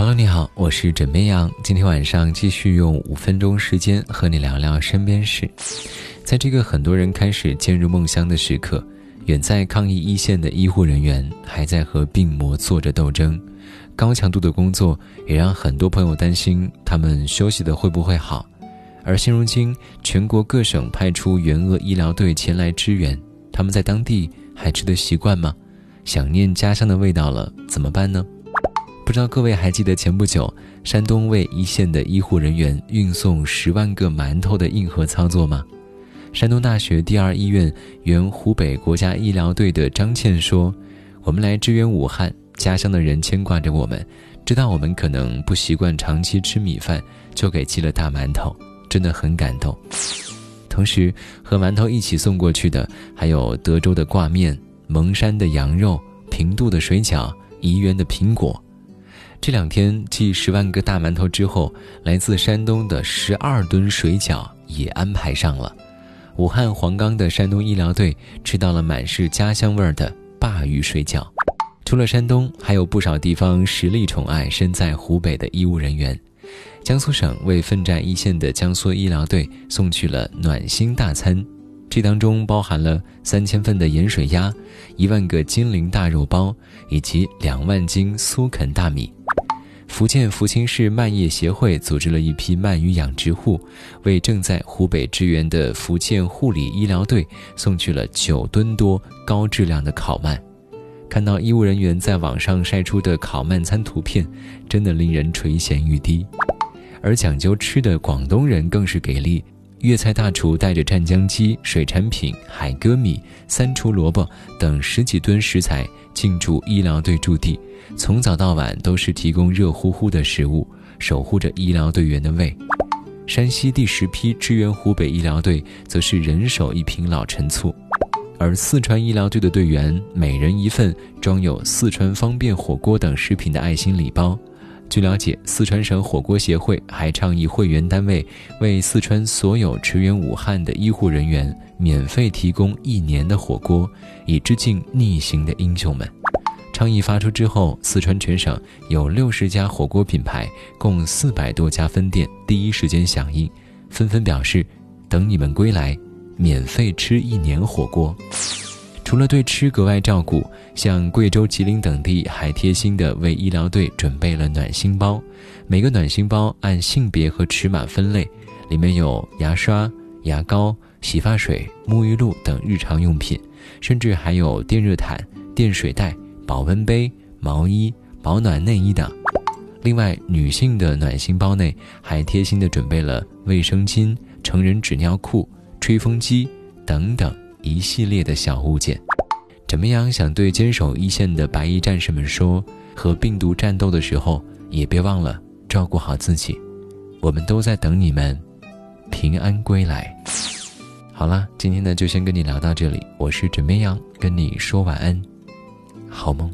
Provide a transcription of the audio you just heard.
Hello，你好，我是枕边羊。今天晚上继续用五分钟时间和你聊聊身边事。在这个很多人开始渐入梦乡的时刻，远在抗疫一线的医护人员还在和病魔做着斗争。高强度的工作也让很多朋友担心他们休息的会不会好。而现如今，全国各省派出援鄂医疗队前来支援，他们在当地还吃得习惯吗？想念家乡的味道了，怎么办呢？不知道各位还记得前不久山东为一线的医护人员运送十万个馒头的硬核操作吗？山东大学第二医院原湖北国家医疗队的张倩说：“我们来支援武汉，家乡的人牵挂着我们，知道我们可能不习惯长期吃米饭，就给寄了大馒头，真的很感动。”同时，和馒头一起送过去的还有德州的挂面、蒙山的羊肉、平度的水饺、沂源的苹果。这两天寄十万个大馒头之后，来自山东的十二吨水饺也安排上了。武汉黄冈的山东医疗队吃到了满是家乡味儿的鲅鱼水饺。除了山东，还有不少地方实力宠爱身在湖北的医务人员。江苏省为奋战一线的江苏医疗队送去了暖心大餐，这当中包含了三千份的盐水鸭、一万个金陵大肉包以及两万斤苏肯大米。福建福清市鳗业协会组织了一批鳗鱼养殖户，为正在湖北支援的福建护理医疗队送去了九吨多高质量的烤鳗。看到医务人员在网上晒出的烤鳗餐图片，真的令人垂涎欲滴。而讲究吃的广东人更是给力，粤菜大厨带着湛江鸡、水产品、海歌米、三厨萝卜等十几吨食材进驻医疗队驻地。从早到晚都是提供热乎乎的食物，守护着医疗队员的胃。山西第十批支援湖北医疗队则是人手一瓶老陈醋，而四川医疗队的队员每人一份装有四川方便火锅等食品的爱心礼包。据了解，四川省火锅协会还倡议会员单位为四川所有驰援武汉的医护人员免费提供一年的火锅，以致敬逆行的英雄们。倡议发出之后，四川全省有六十家火锅品牌，共四百多家分店，第一时间响应，纷纷表示等你们归来，免费吃一年火锅。除了对吃格外照顾，像贵州、吉林等地还贴心的为医疗队准备了暖心包，每个暖心包按性别和尺码分类，里面有牙刷、牙膏、洗发水、沐浴露等日常用品，甚至还有电热毯、电水袋。保温杯、毛衣、保暖内衣等。另外，女性的暖心包内还贴心的准备了卫生巾、成人纸尿裤、吹风机等等一系列的小物件。怎么样？想对坚守一线的白衣战士们说：和病毒战斗的时候，也别忘了照顾好自己。我们都在等你们平安归来。好了，今天呢就先跟你聊到这里。我是枕边羊，跟你说晚安。好梦。